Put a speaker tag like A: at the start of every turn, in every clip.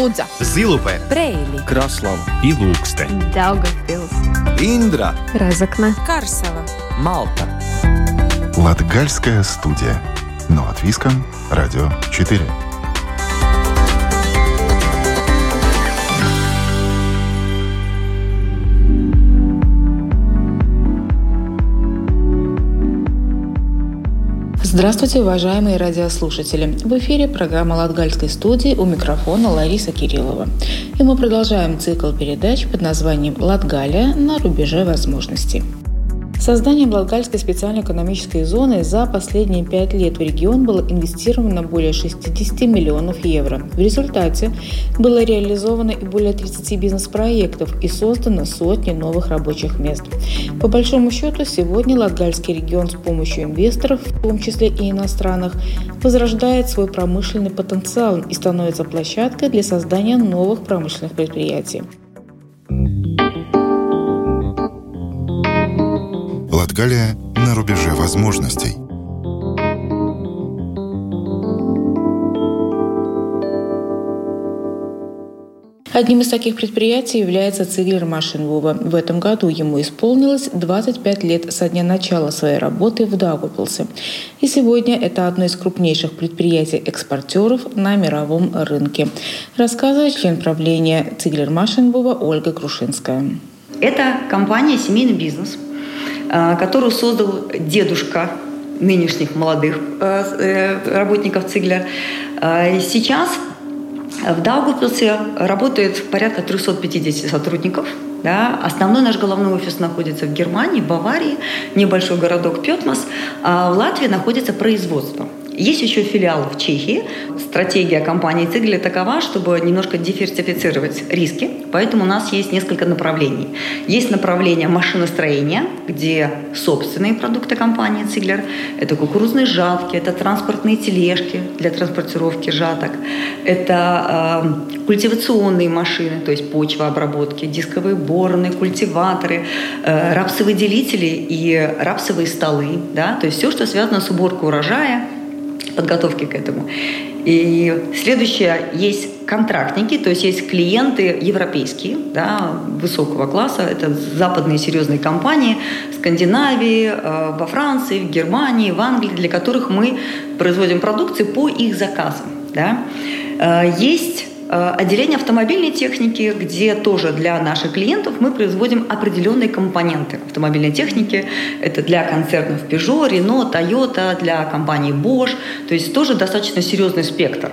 A: Лудза,
B: Зилупе,
C: Брейли,
D: Краслава
B: и Ilūkste,
A: Daugavpils,
D: Индра,
A: Разокна,
C: Карсова.
D: Малта.
E: Латгальская студия. Но от Виска, Радио 4.
F: Здравствуйте, уважаемые радиослушатели! В эфире программа Латгальской студии у микрофона Лариса Кириллова. И мы продолжаем цикл передач под названием «Латгалия на рубеже возможностей». Созданием Латгальской специальной экономической зоны за последние пять лет в регион было инвестировано более 60 миллионов евро. В результате было реализовано и более 30 бизнес-проектов и создано сотни новых рабочих мест. По большому счету, сегодня Латгальский регион с помощью инвесторов, в том числе и иностранных, возрождает свой промышленный потенциал и становится площадкой для создания новых промышленных предприятий.
E: Латгалия на рубеже возможностей.
F: Одним из таких предприятий является Циглер Машинвува. В этом году ему исполнилось 25 лет со дня начала своей работы в Даугавпилсе. И сегодня это одно из крупнейших предприятий-экспортеров на мировом рынке. Рассказывает член правления Циглер Машинвува Ольга Крушинская.
G: Это компания «Семейный бизнес», которую создал дедушка нынешних молодых э, э, работников Циглер. Сейчас в Даугавпилсе работает порядка 350 сотрудников. Да. Основной наш головной офис находится в Германии, Баварии, небольшой городок Петмас. А в Латвии находится производство. Есть еще филиал в Чехии. Стратегия компании Цигли такова, чтобы немножко диверсифицировать риски. Поэтому у нас есть несколько направлений. Есть направление машиностроения, где собственные продукты компании Циглер. Это кукурузные жатки, это транспортные тележки для транспортировки жаток. Это э, культивационные машины, то есть почвообработки, дисковые борны, культиваторы, э, рапсовыделители и рапсовые столы. Да? То есть все, что связано с уборкой урожая, подготовки к этому. И следующее, есть контрактники, то есть есть клиенты европейские, да, высокого класса, это западные серьезные компании в Скандинавии, э, во Франции, в Германии, в Англии, для которых мы производим продукцию по их заказам. Да. Э, есть отделение автомобильной техники, где тоже для наших клиентов мы производим определенные компоненты автомобильной техники. Это для концернов Peugeot, Renault, Toyota, для компании Bosch. То есть тоже достаточно серьезный спектр.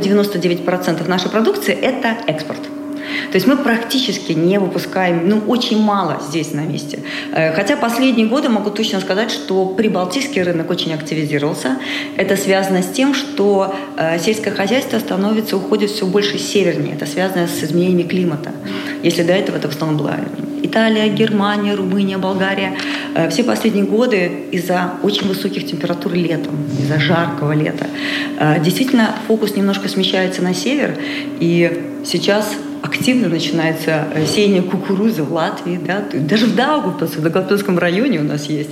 G: 99% нашей продукции – это экспорт. То есть мы практически не выпускаем, ну, очень мало здесь на месте. Э, хотя последние годы могу точно сказать, что прибалтийский рынок очень активизировался. Это связано с тем, что э, сельское хозяйство становится, уходит все больше севернее. Это связано с изменениями климата. Если до этого это в основном была Италия, Германия, Румыния, Болгария. Э, все последние годы из-за очень высоких температур летом, из-за жаркого лета, действительно фокус немножко смещается на север. И сейчас активно начинается э, сеяние кукурузы в Латвии, да, даже в Даугавпилсе, в Даугавпилском районе у нас есть.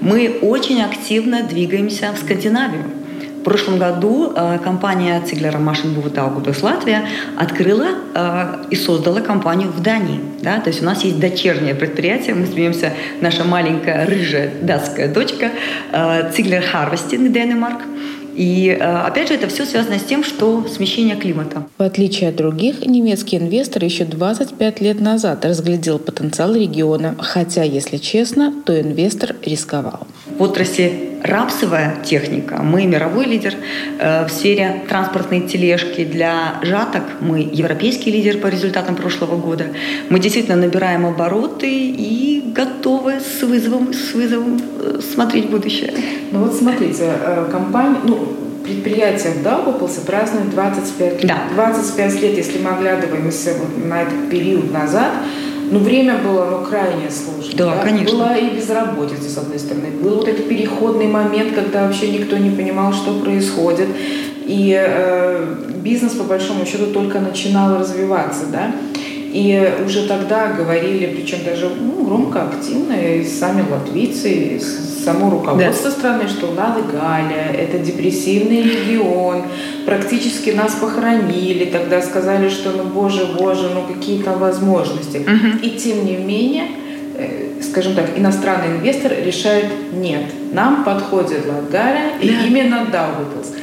G: Мы очень активно двигаемся в Скандинавию. В прошлом году э, компания Циглера Машинбува Даугавпилс Латвия открыла э, и создала компанию в Дании. Да? То есть у нас есть дочернее предприятие, мы смеемся, наша маленькая рыжая датская дочка Ziegler Harvesting Denmark. И э, опять же, это все связано с тем, что смещение климата.
F: В отличие от других, немецкий инвестор еще 25 лет назад разглядел потенциал региона, хотя, если честно, то инвестор рисковал.
G: В отрасли рапсовая техника. Мы мировой лидер э, в сфере транспортной тележки для жаток. Мы европейский лидер по результатам прошлого года. Мы действительно набираем обороты и готовы с вызовом, с вызовом э, смотреть будущее.
F: Ну вот смотрите, э, компания, ну, предприятие в Даугавпилсе празднует 25 лет. Да. 25 лет, если мы оглядываемся вот на этот период назад, ну, время было ну, крайне сложное.
G: Да, да, конечно.
F: Была и безработица, с одной стороны. Был вот этот переходный момент, когда вообще никто не понимал, что происходит. И э, бизнес, по большому счету, только начинал развиваться, да. И уже тогда говорили, причем даже ну, громко, активно, и сами латвийцы, и само руководство да. страны, что Лада Галя – это депрессивный регион, практически нас похоронили, тогда сказали, что ну боже, боже, ну какие там возможности. Угу. И тем не менее, э, скажем так, иностранный инвестор решает нет, нам подходит Латгалия да. и именно Даугавпилс.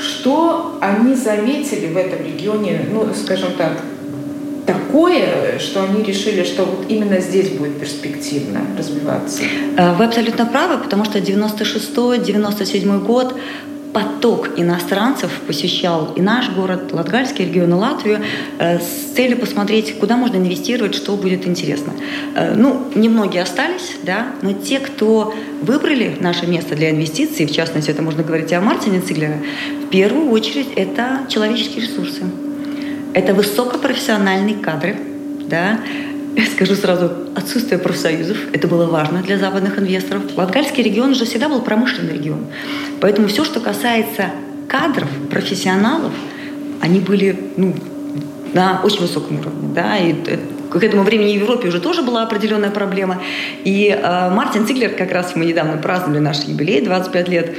F: Что они заметили в этом регионе, ну, скажем так, такое, что они решили, что вот именно здесь будет перспективно развиваться?
G: Э, вы абсолютно правы, потому что 96-97 год поток иностранцев посещал и наш город, Латгальский регион, и Латвию э, с целью посмотреть, куда можно инвестировать, что будет интересно. Э, ну, немногие остались, да, но те, кто выбрали наше место для инвестиций, в частности, это можно говорить о Мартине Циглере, в первую очередь это человеческие ресурсы. Это высокопрофессиональные кадры, да, я скажу сразу, отсутствие профсоюзов. Это было важно для западных инвесторов. Латгальский регион же всегда был промышленный регион. Поэтому все, что касается кадров, профессионалов, они были ну, на очень высоком уровне. Да? И к этому времени в Европе уже тоже была определенная проблема. И э, Мартин Циглер, как раз мы недавно праздновали наш юбилей, 25 лет,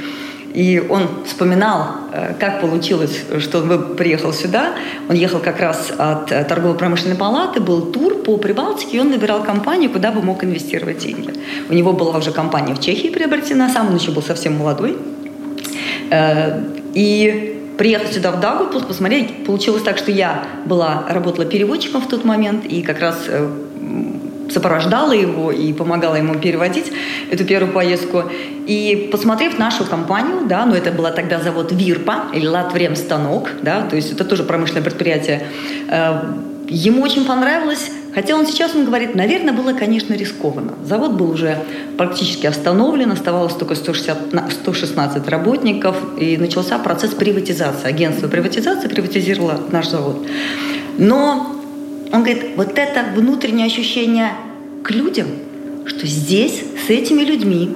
G: и он вспоминал, э, как получилось, что он приехал сюда. Он ехал как раз от э, торгово-промышленной палаты, был тур по Прибалтике, и он выбирал компанию, куда бы мог инвестировать деньги. У него была уже компания в Чехии приобретена, сам он еще был совсем молодой. Э, и приехал сюда в Дагу, посмотреть, получилось так, что я была, работала переводчиком в тот момент, и как раз сопровождала его и помогала ему переводить эту первую поездку. И посмотрев нашу компанию, да, ну это была тогда завод Вирпа или Латвремстанок, да, то есть это тоже промышленное предприятие, э, ему очень понравилось, хотя он сейчас, он говорит, наверное, было, конечно, рискованно. Завод был уже практически остановлен, оставалось только 160, 116 работников, и начался процесс приватизации. Агентство приватизации приватизировало наш завод. Но он говорит, вот это внутреннее ощущение к людям, что здесь, с этими людьми,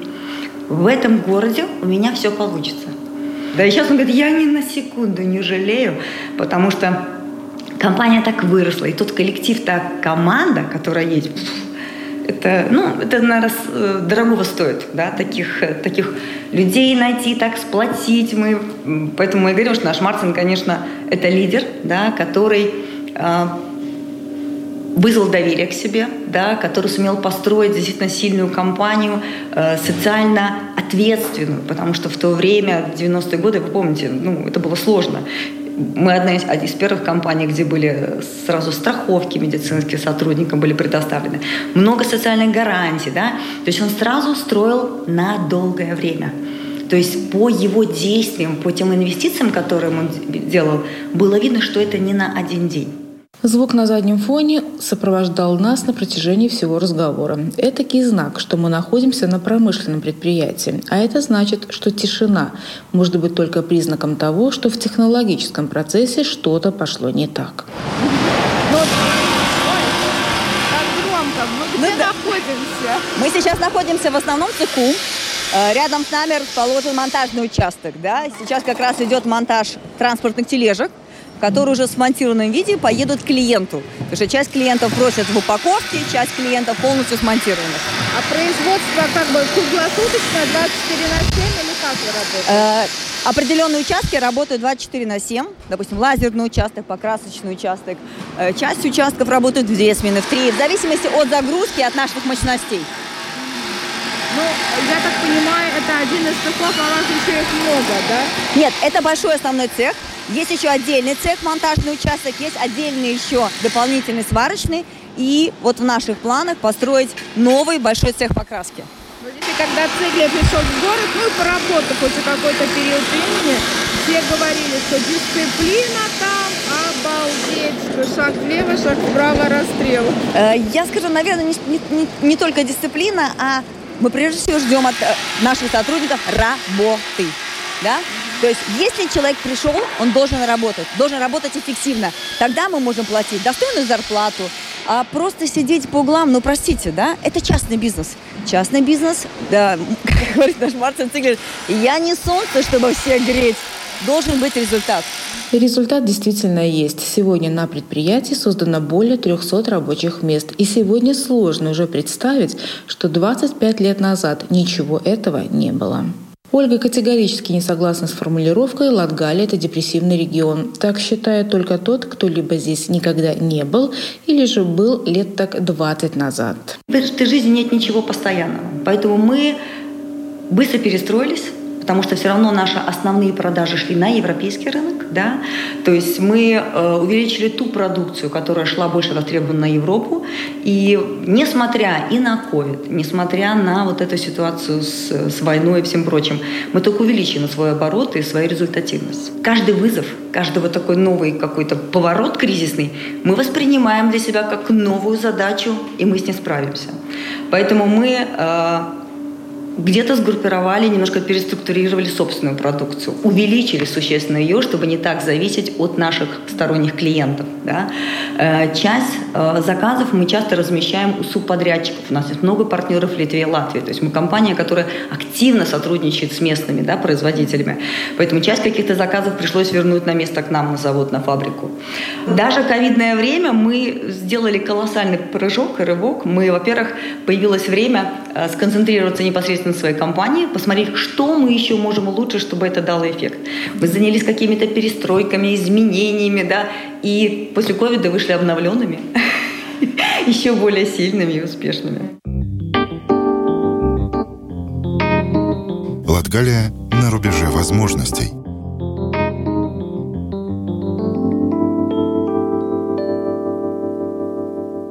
G: в этом городе у меня все получится. Да и сейчас он говорит, я ни на секунду не жалею, потому что компания так выросла, и тот коллектив, та команда, которая есть, это, ну, это, наверное, э, дорогого стоит, да, таких, таких людей найти, так сплотить. Мы, поэтому мы говорим, что наш Мартин, конечно, это лидер, да, который а, вызвал доверие к себе, да, который сумел построить действительно сильную компанию, э, социально ответственную, потому что в то время, в 90-е годы, вы помните, ну, это было сложно. Мы одна из, из первых компаний, где были сразу страховки медицинским сотрудникам были предоставлены, много социальных гарантий, да, то есть он сразу строил на долгое время. То есть по его действиям, по тем инвестициям, которые он делал, было видно, что это не на один день.
F: Звук на заднем фоне сопровождал нас на протяжении всего разговора. Это знак, что мы находимся на промышленном предприятии, а это значит, что тишина может быть только признаком того, что в технологическом процессе что-то пошло не так.
A: Ну, мы находимся?
G: Мы сейчас находимся в основном цеху. Э, рядом с нами расположен монтажный участок. Да? Сейчас как раз идет монтаж транспортных тележек которые уже в смонтированном виде поедут к клиенту. Потому что часть клиентов просят в упаковке, часть клиентов полностью смонтированных.
A: А производство как бы круглосуточно 24 на 7 или как вы работаете? Э,
G: определенные участки работают 24 на 7. Допустим, лазерный участок, покрасочный участок. Э, часть участков работают в две смены, в три. В зависимости от загрузки, от наших мощностей.
A: Ну, я так понимаю, это один из цехов, а у вас еще их много, да?
G: Нет, это большой основной цех. Есть еще отдельный цех, монтажный участок, есть отдельный еще дополнительный сварочный. И вот в наших планах построить новый большой цех покраски.
A: Видите, когда Циглер пришел в город, ну и поработав хоть какой-то период времени, все говорили, что дисциплина там, обалдеть, что шаг влево, шаг вправо, расстрел.
G: Э, я скажу, наверное, не, не, не только дисциплина, а мы прежде всего ждем от э, наших сотрудников работы. Да? То есть, если человек пришел, он должен работать, должен работать эффективно. Тогда мы можем платить достойную зарплату, а просто сидеть по углам, ну, простите, да, это частный бизнес. Частный бизнес, да, как говорит наш Мартин Циглер, я не солнце, чтобы всех греть. должен быть результат.
F: Результат действительно есть. Сегодня на предприятии создано более 300 рабочих мест. И сегодня сложно уже представить, что 25 лет назад ничего этого не было. Ольга категорически не согласна с формулировкой «Латгалия – это депрессивный регион». Так считает только тот, кто либо здесь никогда не был, или же был лет так 20 назад.
G: В этой жизни нет ничего постоянного. Поэтому мы быстро перестроились, потому что все равно наши основные продажи шли на европейский рынок, да, то есть мы э, увеличили ту продукцию, которая шла больше востребована на Европу, и несмотря и на COVID, несмотря на вот эту ситуацию с, с войной и всем прочим, мы только увеличили свой оборот и свою результативность. Каждый вызов, каждый вот такой новый какой-то поворот кризисный мы воспринимаем для себя как новую задачу, и мы с ней справимся. Поэтому мы э, где-то сгруппировали, немножко переструктурировали собственную продукцию, увеличили существенно ее, чтобы не так зависеть от наших сторонних клиентов. Да. Э, часть э, заказов мы часто размещаем у субподрядчиков. У нас есть много партнеров в Литве и Латвии. То есть мы компания, которая активно сотрудничает с местными да, производителями. Поэтому часть каких-то заказов пришлось вернуть на место к нам на завод, на фабрику. Даже ковидное время мы сделали колоссальный прыжок и рывок. Мы, во-первых, появилось время э, сконцентрироваться непосредственно на своей компании, посмотреть, что мы еще можем улучшить, чтобы это дало эффект. Мы занялись какими-то перестройками, изменениями, да, и после ковида вышли обновленными, еще более сильными и успешными.
E: Латгалия на рубеже возможностей –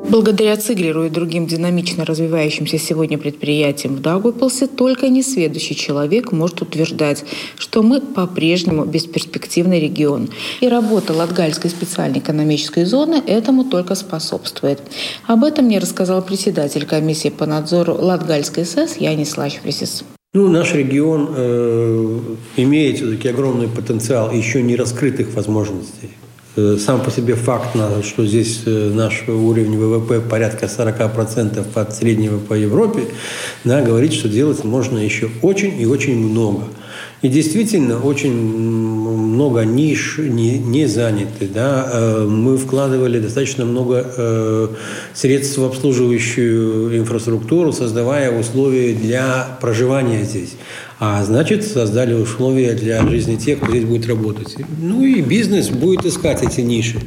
F: Благодаря Циглеру и другим динамично развивающимся сегодня предприятиям в Даугавпилсе только несведущий человек может утверждать, что мы по-прежнему бесперспективный регион. И работа Латгальской специальной экономической зоны этому только способствует. Об этом мне рассказал председатель комиссии по надзору Латгальской СС Янис Лачприсис.
B: Ну, наш регион э, имеет все-таки огромный потенциал еще не раскрытых возможностей. Э, сам по себе факт, что здесь э, наш уровень ВВП порядка 40% от среднего по Европе, да, говорит, что делать можно еще очень и очень много. И действительно, очень много ниш не, не заняты. Да? Э, мы вкладывали достаточно много средств в обслуживающую инфраструктуру, создавая условия для проживания здесь а значит создали условия для жизни тех, кто здесь будет работать. Ну и бизнес будет искать эти ниши.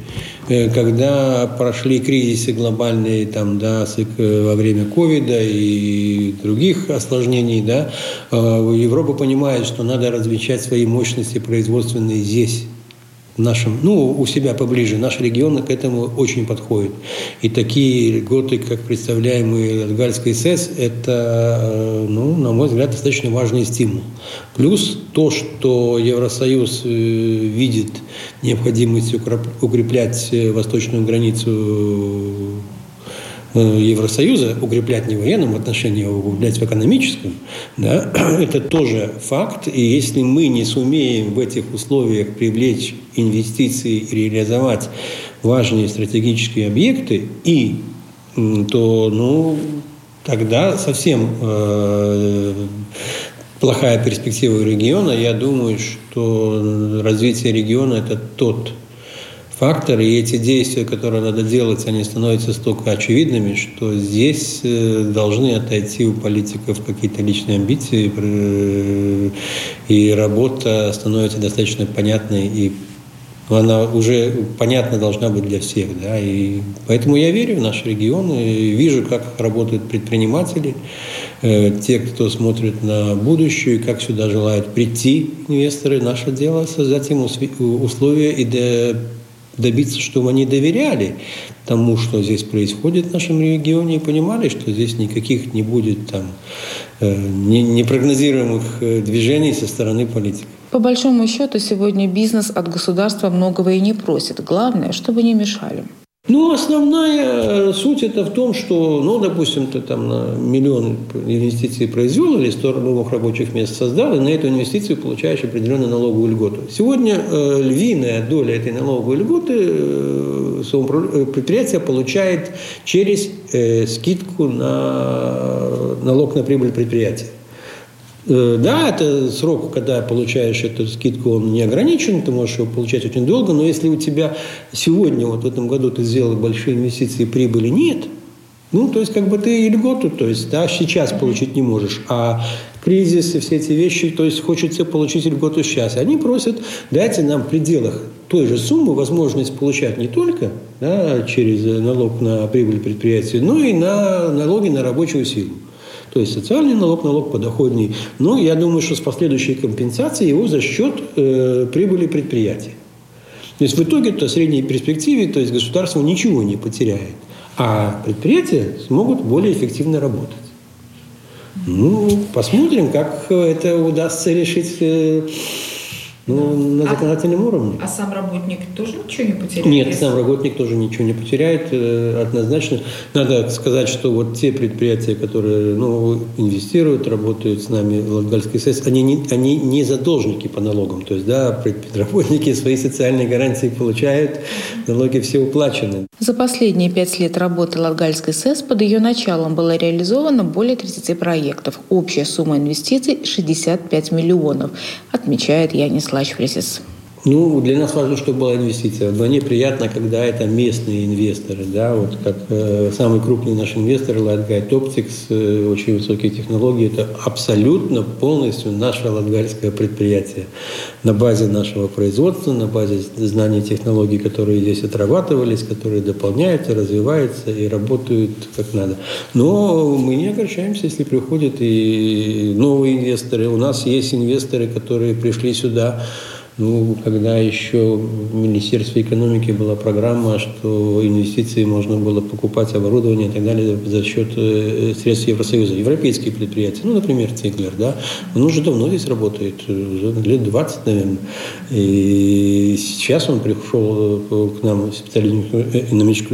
B: Э, когда прошли кризисы глобальные там, да, э, во время ковида и других осложнений, да, э, Европа понимает, что надо размещать свои мощности производственные здесь нашем, ну, у себя поближе. Наш регион к этому очень подходит. И такие льготы, как представляемые от Гальской СС, это, э, ну, на мой взгляд, достаточно важный стимул. Плюс то, что Евросоюз э, видит необходимость укреплять э, восточную границу Евросоюза, укреплять не в военном отношении, а укреплять в экономическом, да, это тоже факт. И если мы не сумеем в этих условиях привлечь инвестиции и реализовать важные стратегические объекты, и, то ну, тогда совсем э, плохая перспектива региона. Я думаю, что развитие региона – это тот факторы, и эти действия, которые надо делать, они становятся столько очевидными, что здесь э, должны отойти у политиков какие-то личные амбиции, и работа становится достаточно понятной и она уже понятна должна быть для всех. Да? И поэтому я верю в наш регион, и вижу, как работают предприниматели, э, те, кто смотрит на будущее, и как сюда желают прийти инвесторы. Наше дело создать им условия и добиться, чтобы они доверяли тому, что здесь происходит в нашем регионе, и понимали, что здесь никаких не будет там э, непрогнозируемых э, движений со стороны политиков.
F: По большому счету, сегодня бизнес от государства многого и не просит. Главное, чтобы не мешали.
B: Ну, основная э, суть это в том, что, ну, допустим, ты там на миллион инвестиций произвел или 100 новых рабочих мест создал, и на эту инвестицию получаешь определенную налоговую льготу. Сегодня э, львиная доля этой налоговой льготы э, э, предприятие получает через э, скидку на налог на прибыль предприятия. Э, да, это срок, когда получаешь эту скидку, он не ограничен, ты можешь его получать очень долго, но если у тебя сегодня, вот в этом году ты сделал большие инвестиции, прибыли нет, ну, то есть, как бы ты и льготу, то есть, да, сейчас получить не можешь, а кризис и все эти вещи, то есть, хочется получить льготу сейчас. Они просят, дайте нам в пределах той же суммы возможность получать не только да, через налог на прибыль предприятия, но и на налоги на рабочую силу. То есть социальный налог, налог подоходный. Но я думаю, что с последующей компенсацией его за счет э, прибыли предприятия. То есть в итоге-то в средней перспективе то есть государство ничего не потеряет, а предприятия смогут более эффективно работать. Ну, посмотрим, как это удастся решить э, ну, на а законодательном а, уровне.
A: А сам работник тоже ничего не потеряет?
B: Нет, сам работник тоже ничего не потеряет. Э, однозначно. Надо сказать, что вот те предприятия, которые ну, инвестируют, работают с нами в Латгальской СЭС, они не, они не задолжники по налогам. То есть, да, работники свои социальные гарантии получают, налоги все уплачены.
F: За последние пять лет работы Латгальской СЭС под ее началом было реализовано более 30 проектов. Общая сумма инвестиций – 65 миллионов, отмечает Янис Лач Фрисис.
B: Ну, для нас важно, чтобы была инвестиция. Вдвойне приятно, когда это местные инвесторы, да, вот как э, самый крупный наш инвестор Lightguide Optics, э, очень высокие технологии, это абсолютно полностью наше латгальское предприятие. На базе нашего производства, на базе знаний технологий, которые здесь отрабатывались, которые дополняются, развиваются и работают как надо. Но мы не огорчаемся, если приходят и новые инвесторы. У нас есть инвесторы, которые пришли сюда ну, когда еще в Министерстве экономики была программа, что инвестиции можно было покупать оборудование и так далее за счет э, средств Евросоюза. Европейские предприятия, ну, например, Циглер, да, он уже давно здесь работает, лет 20, наверное. И сейчас он пришел э, к нам в специальную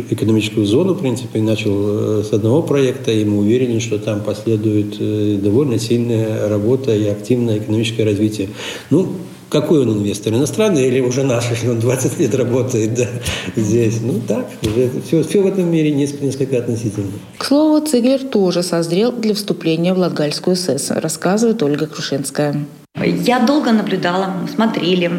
B: экономическую, зону, в принципе, и начал э, с одного проекта, и мы уверены, что там последует довольно сильная работа и активное экономическое развитие. Ну, какой он инвестор, иностранный или уже наш, если он 20 лет работает да, здесь. Ну так, уже все, все в этом мире несколько, несколько относительно.
F: К слову, Циглер тоже созрел для вступления в Латгальскую СЭС, рассказывает Ольга Крушенская.
G: Я долго наблюдала, смотрели,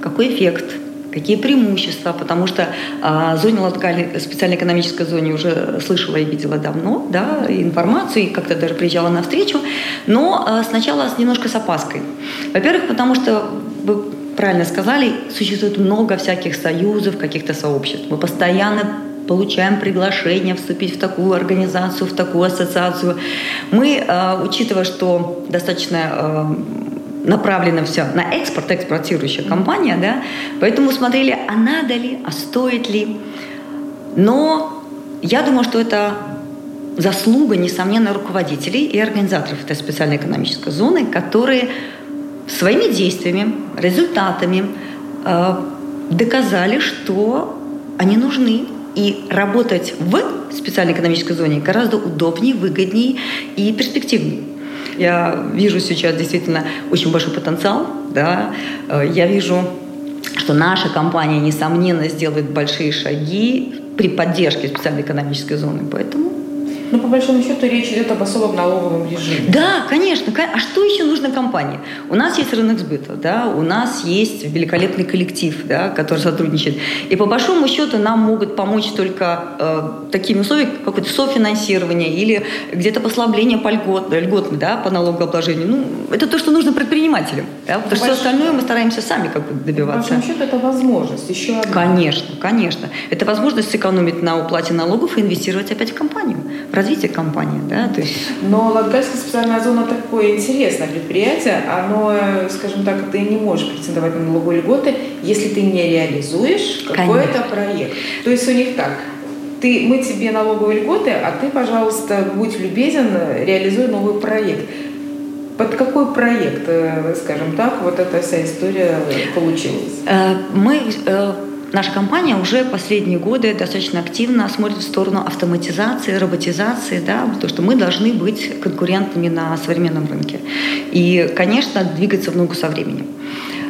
G: какой эффект какие преимущества, потому что о а, зоне Латгали, специальной экономической зоне уже слышала и видела давно, да, информацию, и как-то даже приезжала на встречу, но а, сначала немножко с опаской. Во-первых, потому что вы правильно сказали, существует много всяких союзов, каких-то сообществ. Мы постоянно получаем приглашение вступить в такую организацию, в такую ассоциацию. Мы, а, учитывая, что достаточно направлена все на экспорт, экспортирующая компания, да, поэтому смотрели, а надо ли, а стоит ли. Но я думаю, что это заслуга, несомненно, руководителей и организаторов этой специальной экономической зоны, которые своими действиями, результатами э, доказали, что они нужны. И работать в специальной экономической зоне гораздо удобнее, выгоднее и перспективнее. Я вижу сейчас действительно очень большой потенциал. Да? Э, я вижу, что наша компания, несомненно, сделает большие шаги при поддержке специальной экономической зоны. Поэтому
A: но ну, по большому счету речь идет об особом налоговом режиме.
G: Да, конечно. А что еще нужно компании? У нас есть рынок сбыта, да, у нас есть великолепный коллектив, да, который сотрудничает. И по большому счету нам могут помочь только э, такими условиями, как какое-то софинансирование или где-то послабление по льгот, льготно, да, по налогообложению. Ну, это то, что нужно предпринимателям. Да, потому что все остальное мы стараемся сами как бы добиваться.
A: По большому счету это возможность еще одна.
G: Конечно, конечно. Это возможность сэкономить на уплате налогов и инвестировать опять в компанию, в развитие компании. Да? То есть...
A: Но Латгальская специальная зона такое интересное предприятие. Оно, скажем так, ты не можешь претендовать на налоговые льготы, если ты не реализуешь какой-то проект. То есть у них так, ты, мы тебе налоговые льготы, а ты, пожалуйста, будь любезен, реализуй новый проект. Под какой проект, э, скажем так, вот эта вся история получилась?
G: Э, мы э, наша компания уже последние годы достаточно активно смотрит в сторону автоматизации, роботизации, да, то, что мы должны быть конкурентными на современном рынке. И, конечно, двигаться в ногу со временем.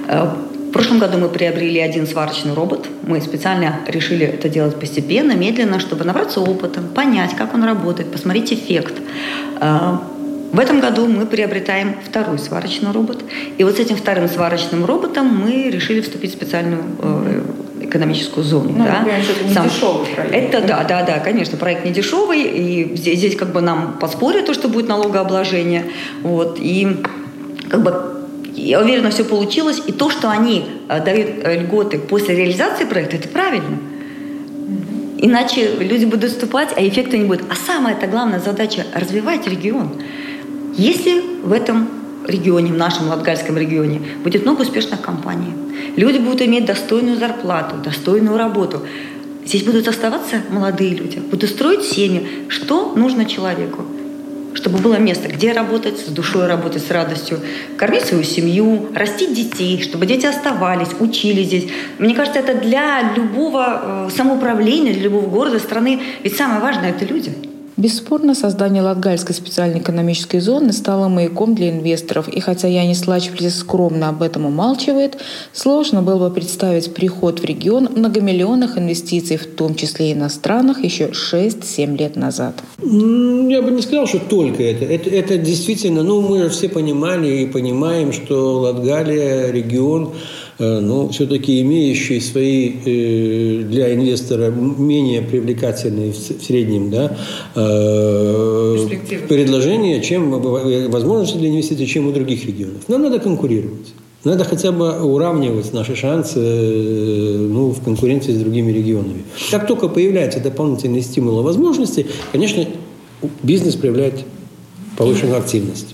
G: Э, в прошлом году мы приобрели один сварочный робот. Мы специально решили это делать постепенно, медленно, чтобы набраться опытом, понять, как он работает, посмотреть эффект. Э, В этом году мы приобретаем второй сварочный робот. И вот с этим вторым сварочным роботом мы решили вступить в специальную э, экономическую зону.
A: Ну,
G: да.
A: это не
G: Сам...
A: дешевый проект.
G: Это да, да, да, конечно, проект не дешевый. И здесь, здесь как бы нам поспорят то, что будет налогообложение. Вот. И как бы я уверена, все получилось. И то, что они э, дают э, льготы после реализации проекта, это правильно. Иначе люди будут вступать, а эффекта не будет. А самая это главная задача – развивать регион. Если в этом регионе, в нашем Латгальском регионе, будет много успешных компаний, люди будут иметь достойную зарплату, достойную работу, здесь будут оставаться молодые люди, будут строить семьи. Что нужно человеку? чтобы было место, где работать, с душой работать, с радостью, кормить свою семью, растить детей, чтобы дети оставались, учились здесь. Мне кажется, это для любого э, самоуправления, для любого города, страны, ведь самое важное – это люди –
F: Бесспорно, создание Латгальской специальной экономической зоны стало маяком для инвесторов, и хотя Янис Лачплис скромно об этом умалчивает, сложно было бы представить приход в регион многомиллионных инвестиций, в том числе иностранных, еще 6-7 лет назад.
B: Я бы не сказал, что только это. Это, это действительно, ну, мы все понимали и понимаем, что Латгалия – регион, но все-таки имеющие свои э, для инвестора менее привлекательные в среднем да, э, предложения, чем возможности для инвестиций, чем у других регионов. Нам надо конкурировать. Надо хотя бы уравнивать наши шансы ну, в конкуренции с другими регионами. Как только появляются дополнительные стимулы возможности, конечно, бизнес проявляет повышенную активность.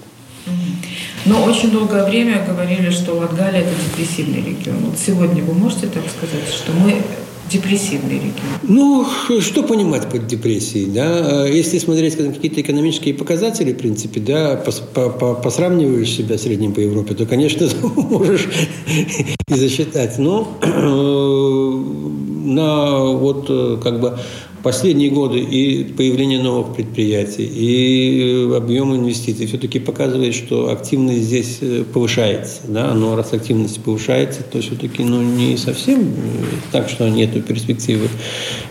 A: Но очень долгое время говорили, что Латгалия – это депрессивный регион. Вот сегодня вы можете так сказать, что мы депрессивный регион?
B: Ну, что понимать под депрессией, да? Если смотреть какие-то экономические показатели, в принципе, да, посравниваешь себя средним по Европе, то, конечно, можешь и засчитать. Но на вот как бы последние годы и появление новых предприятий, и э, объем инвестиций все-таки показывает, что активность здесь э, повышается. Да? Но раз активность повышается, то все-таки ну, не совсем э, так, что нет перспективы.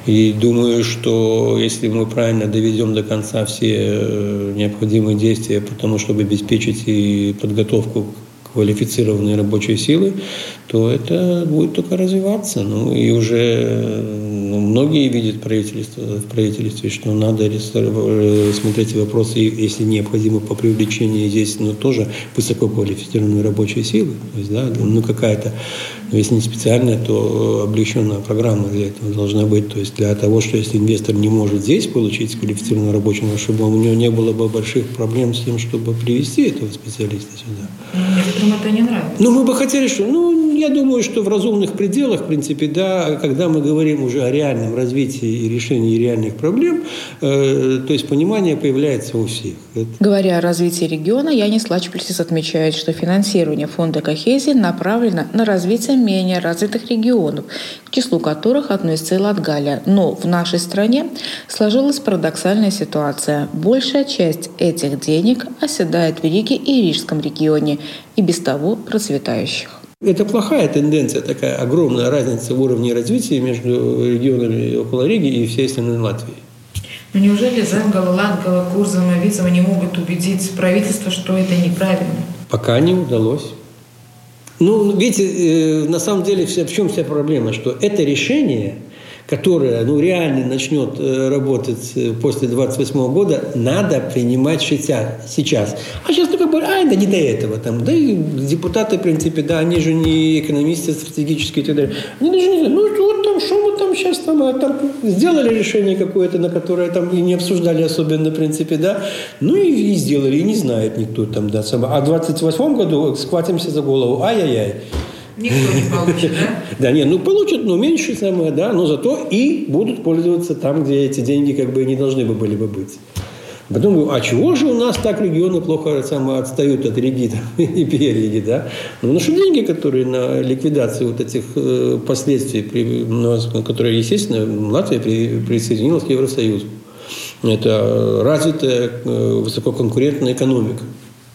B: И думаю, что если мы правильно доведем до конца все необходимые действия по тому, чтобы обеспечить и подготовку квалифицированной рабочей силы, то это будет только развиваться. Ну и уже многие видят правительство, в правительстве, что надо смотреть вопросы, если необходимо по привлечению здесь, но тоже высококвалифицированной рабочей силы. То есть, да, ну какая-то, ну, если не специальная, то облегченная программа для этого должна быть. То есть для того, что если инвестор не может здесь получить квалифицированную рабочую, чтобы у него не было бы больших проблем с тем, чтобы привести этого специалиста сюда.
A: Некоторым это не нравится.
B: Ну, мы бы хотели, что, ну, я думаю, что в разумных пределах, в принципе, да, когда мы говорим уже о реальном развитии и решении реальных проблем, э, то есть понимание появляется у всех.
F: Говоря о развитии региона, Янис Лачплесис отмечает, что финансирование фонда Кохезии направлено на развитие менее развитых регионов, к числу которых относится и Латгалия. Но в нашей стране сложилась парадоксальная ситуация. Большая часть этих денег оседает в Риге и Рижском регионе, и без того процветающих.
B: Это плохая тенденция, такая огромная разница в уровне развития между регионами около Риги и всей остальной Латвии.
A: Но неужели Земгала, Латгала, Курзама, Вицева не могут убедить правительство, что это неправильно?
B: Пока не удалось. Ну, видите, э, на самом деле в чем вся проблема, что это решение – которая ну, реально начнет э, работать э, после 28 года, надо принимать сейчас. А сейчас, ну, как бы, ай, да не до этого. Там, да и депутаты, в принципе, да, они же не экономисты стратегические и так далее. Они даже не знают, ну, вот что мы там сейчас там, а, там сделали решение какое-то, на которое там и не обсуждали особенно, в принципе, да, ну и, и сделали, и не знает никто там, да, сама. А в 28 году схватимся за голову, ай-яй-яй.
A: Никто не получит, да?
B: Да, нет, ну получат, но меньше самое, да, но зато и будут пользоваться там, где эти деньги как бы не должны бы были бы быть. Потом, а чего же у нас так регионы плохо самое отстают от Риги и перериги, да? Ну, потому что деньги, которые на ликвидацию вот этих э, последствий, при, ну, которые, естественно, Латвия при, присоединилась к Евросоюзу. Это развитая э, высококонкурентная экономика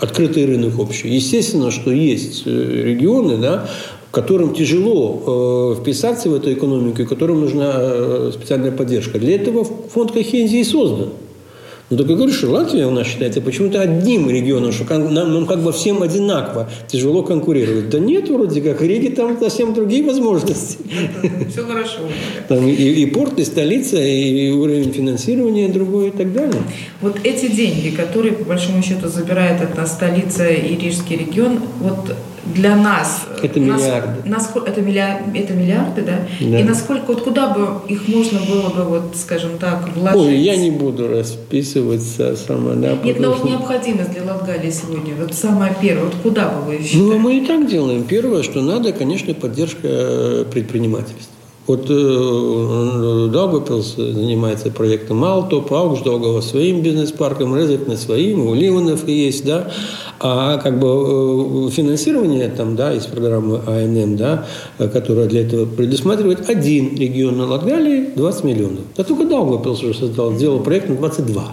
B: открытый рынок общий. Естественно, что есть э, регионы, да, которым тяжело э, вписаться в эту экономику, и которым нужна э, специальная поддержка. Для этого фонд Кохензии создан. Ну, так я говорю, что Латвия у нас считается почему-то одним регионом, что нам, нам как бы всем одинаково тяжело конкурировать. Да нет, вроде как, Риги там совсем другие возможности.
A: Все хорошо.
B: Там и, и порт, и столица, и уровень финансирования другой и так далее.
A: Вот эти деньги, которые, по большому счету, забирает от нас столица и Рижский регион, вот для нас...
B: Это миллиарды.
A: Нас, это, миллиар, это миллиарды, да? да? И насколько, вот куда бы их можно было бы, вот, скажем так, вложить?
B: Ой, я не буду расписываться сама, да.
A: Нет, но вот необходимость для Латгалии сегодня, вот самое первое, вот куда бы вы считали?
B: Ну, мы и так делаем. Первое, что надо, конечно, поддержка э, предпринимательства. Вот э, Даугавпилс занимается проектом Алтоп, Аугждаугава своим бизнес-парком, Резекне своим, у Ливанов есть, да. А как бы э, финансирование там, да, из программы АНМ, да, которая для этого предусматривает один регион на Латгалии 20 миллионов. А только Даугавпилс уже создал, сделал проект на 22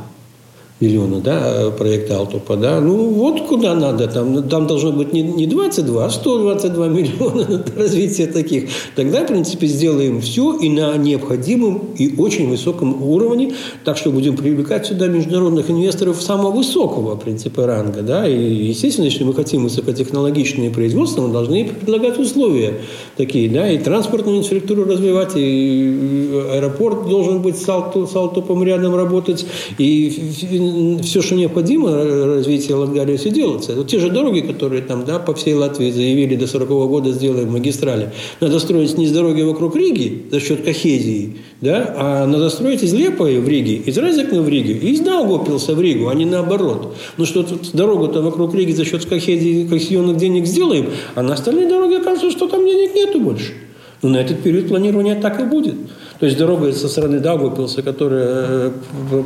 B: миллиона, да, проекта Алтопа, да, ну вот куда надо, там, там должно быть не, не 22, а 122 миллиона на развитие таких. Тогда, в принципе, сделаем все и на необходимом и очень высоком уровне, так что будем привлекать сюда международных инвесторов самого высокого принципа ранга, да, и, естественно, если мы хотим высокотехнологичные производства, мы должны предлагать условия такие, да, и транспортную инфраструктуру развивать, и аэропорт должен быть с, Алтопом рядом работать, и все, что необходимо развитие Латгалии, все делается. Вот те же дороги, которые там, да, по всей Латвии заявили до 40 -го года сделаем магистрали. Надо строить не с дороги вокруг Риги за счет кохезии, да, а надо строить из Лепоя в Риге, из Резекна в Риге, и из Даугавпилса в Ригу, а не наоборот. Ну что дорогу-то вокруг Риги за счет кохезии, кохезионных денег сделаем, а на остальные дороги окажется, что там денег нету больше. Но на этот период планирования так и будет. То есть дорога со стороны Даугавпилса, которая э,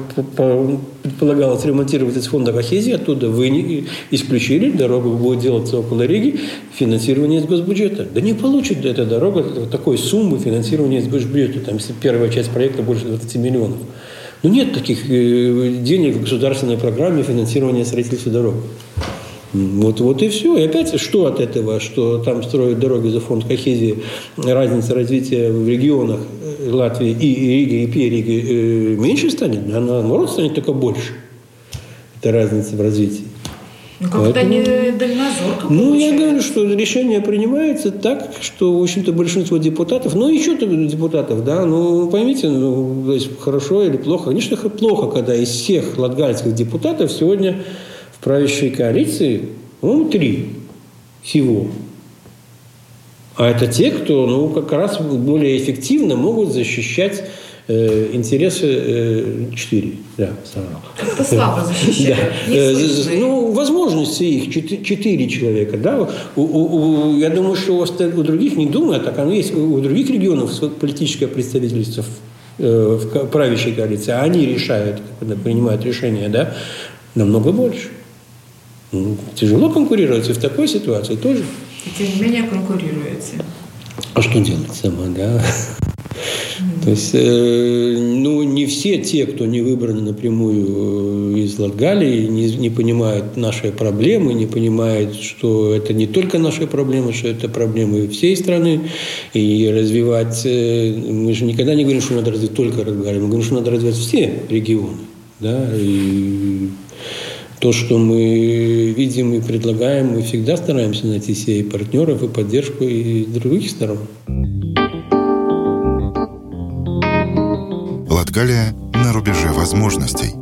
B: предполагалось ремонтировать из фонда Кохезии, оттуда вы исключили, дорога будет делаться около Риги, финансирование из госбюджета. Да не получит эта дорога такой суммы финансирования из госбюджета, там, если первая часть проекта больше 20 миллионов. Ну, нет таких э, денег в государственной программе финансирования строительства дорог. Вот, вот и все. И опять, что от этого, что там строят дороги за фонд Кохезии, разница развития в регионах э, Латвии и Риги, и Периги э, меньше станет, она наоборот станет только больше. Это разница в развитии.
A: Ну, как-то Поэтому... не дальнозорко
B: Ну, получается. я говорю, что решение принимается так, что, в общем-то, большинство депутатов, ну, еще депутатов, да, ну, поймите, ну, то есть, хорошо или плохо. Конечно, плохо, когда из всех латгальских депутатов сегодня правящей коалиции, ну, три всего. А это те, кто, ну, как раз более эффективно могут защищать э, интересы э, четыре. Да,
A: Как-то слабо защищают. Да.
B: Э, ну, возможности их четыре человека. Да? У, у, у, я думаю, что у, у других, не думаю, так оно есть, у других регионов политическое представительство в, э, в правящей коалиции, а они решают, принимают решения, да, намного больше. Ну, тяжело конкурировать и в такой ситуации тоже.
A: И тем не менее конкурируете.
B: А что делать сама, да? То есть, э, ну, не все те, кто не выбраны напрямую э, из Латгалии, не, не понимают наши проблемы, не понимают, что это не только наши проблемы, что это проблемы всей страны. И развивать... Э, мы же никогда не говорим, что надо развивать только Латгалию, мы говорим, что надо развивать все регионы. Да, и то, что мы видим и предлагаем, мы всегда стараемся найти себе и партнеров, и поддержку и других сторон.
E: Латгалия на рубеже возможностей.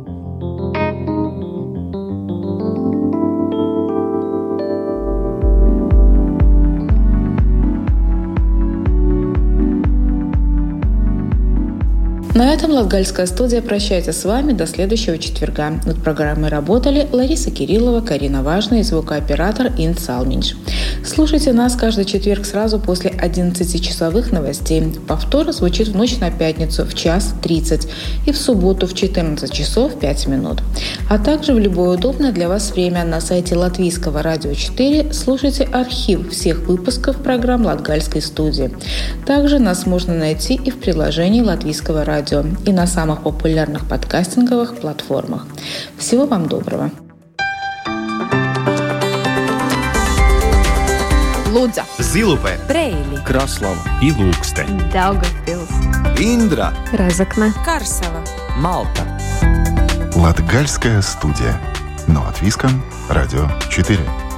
F: На этом Латгальская студия прощается с вами до следующего четверга. Над программой работали Лариса Кириллова, Карина Важная и звукооператор Ин Салминч. Слушайте нас каждый четверг сразу после 11-часовых новостей. Повтор звучит в ночь на пятницу в час 30 и в субботу в 14 часов 5 минут. А также в любое удобное для вас время на сайте Латвийского радио 4 слушайте архив всех выпусков программ Латгальской студии. Также нас можно найти и в приложении Латвийского радио и на самых популярных подкастинговых платформах. Всего вам доброго!
C: Лудза,
D: Zilupē,
C: Preili,
D: Kraslava, Ilūkste,
C: Daugavpils,
D: Indra,
C: Razakne,
H: Karsava,
D: Malta.
E: Латгальская студия. Но от Виска, Радио 4.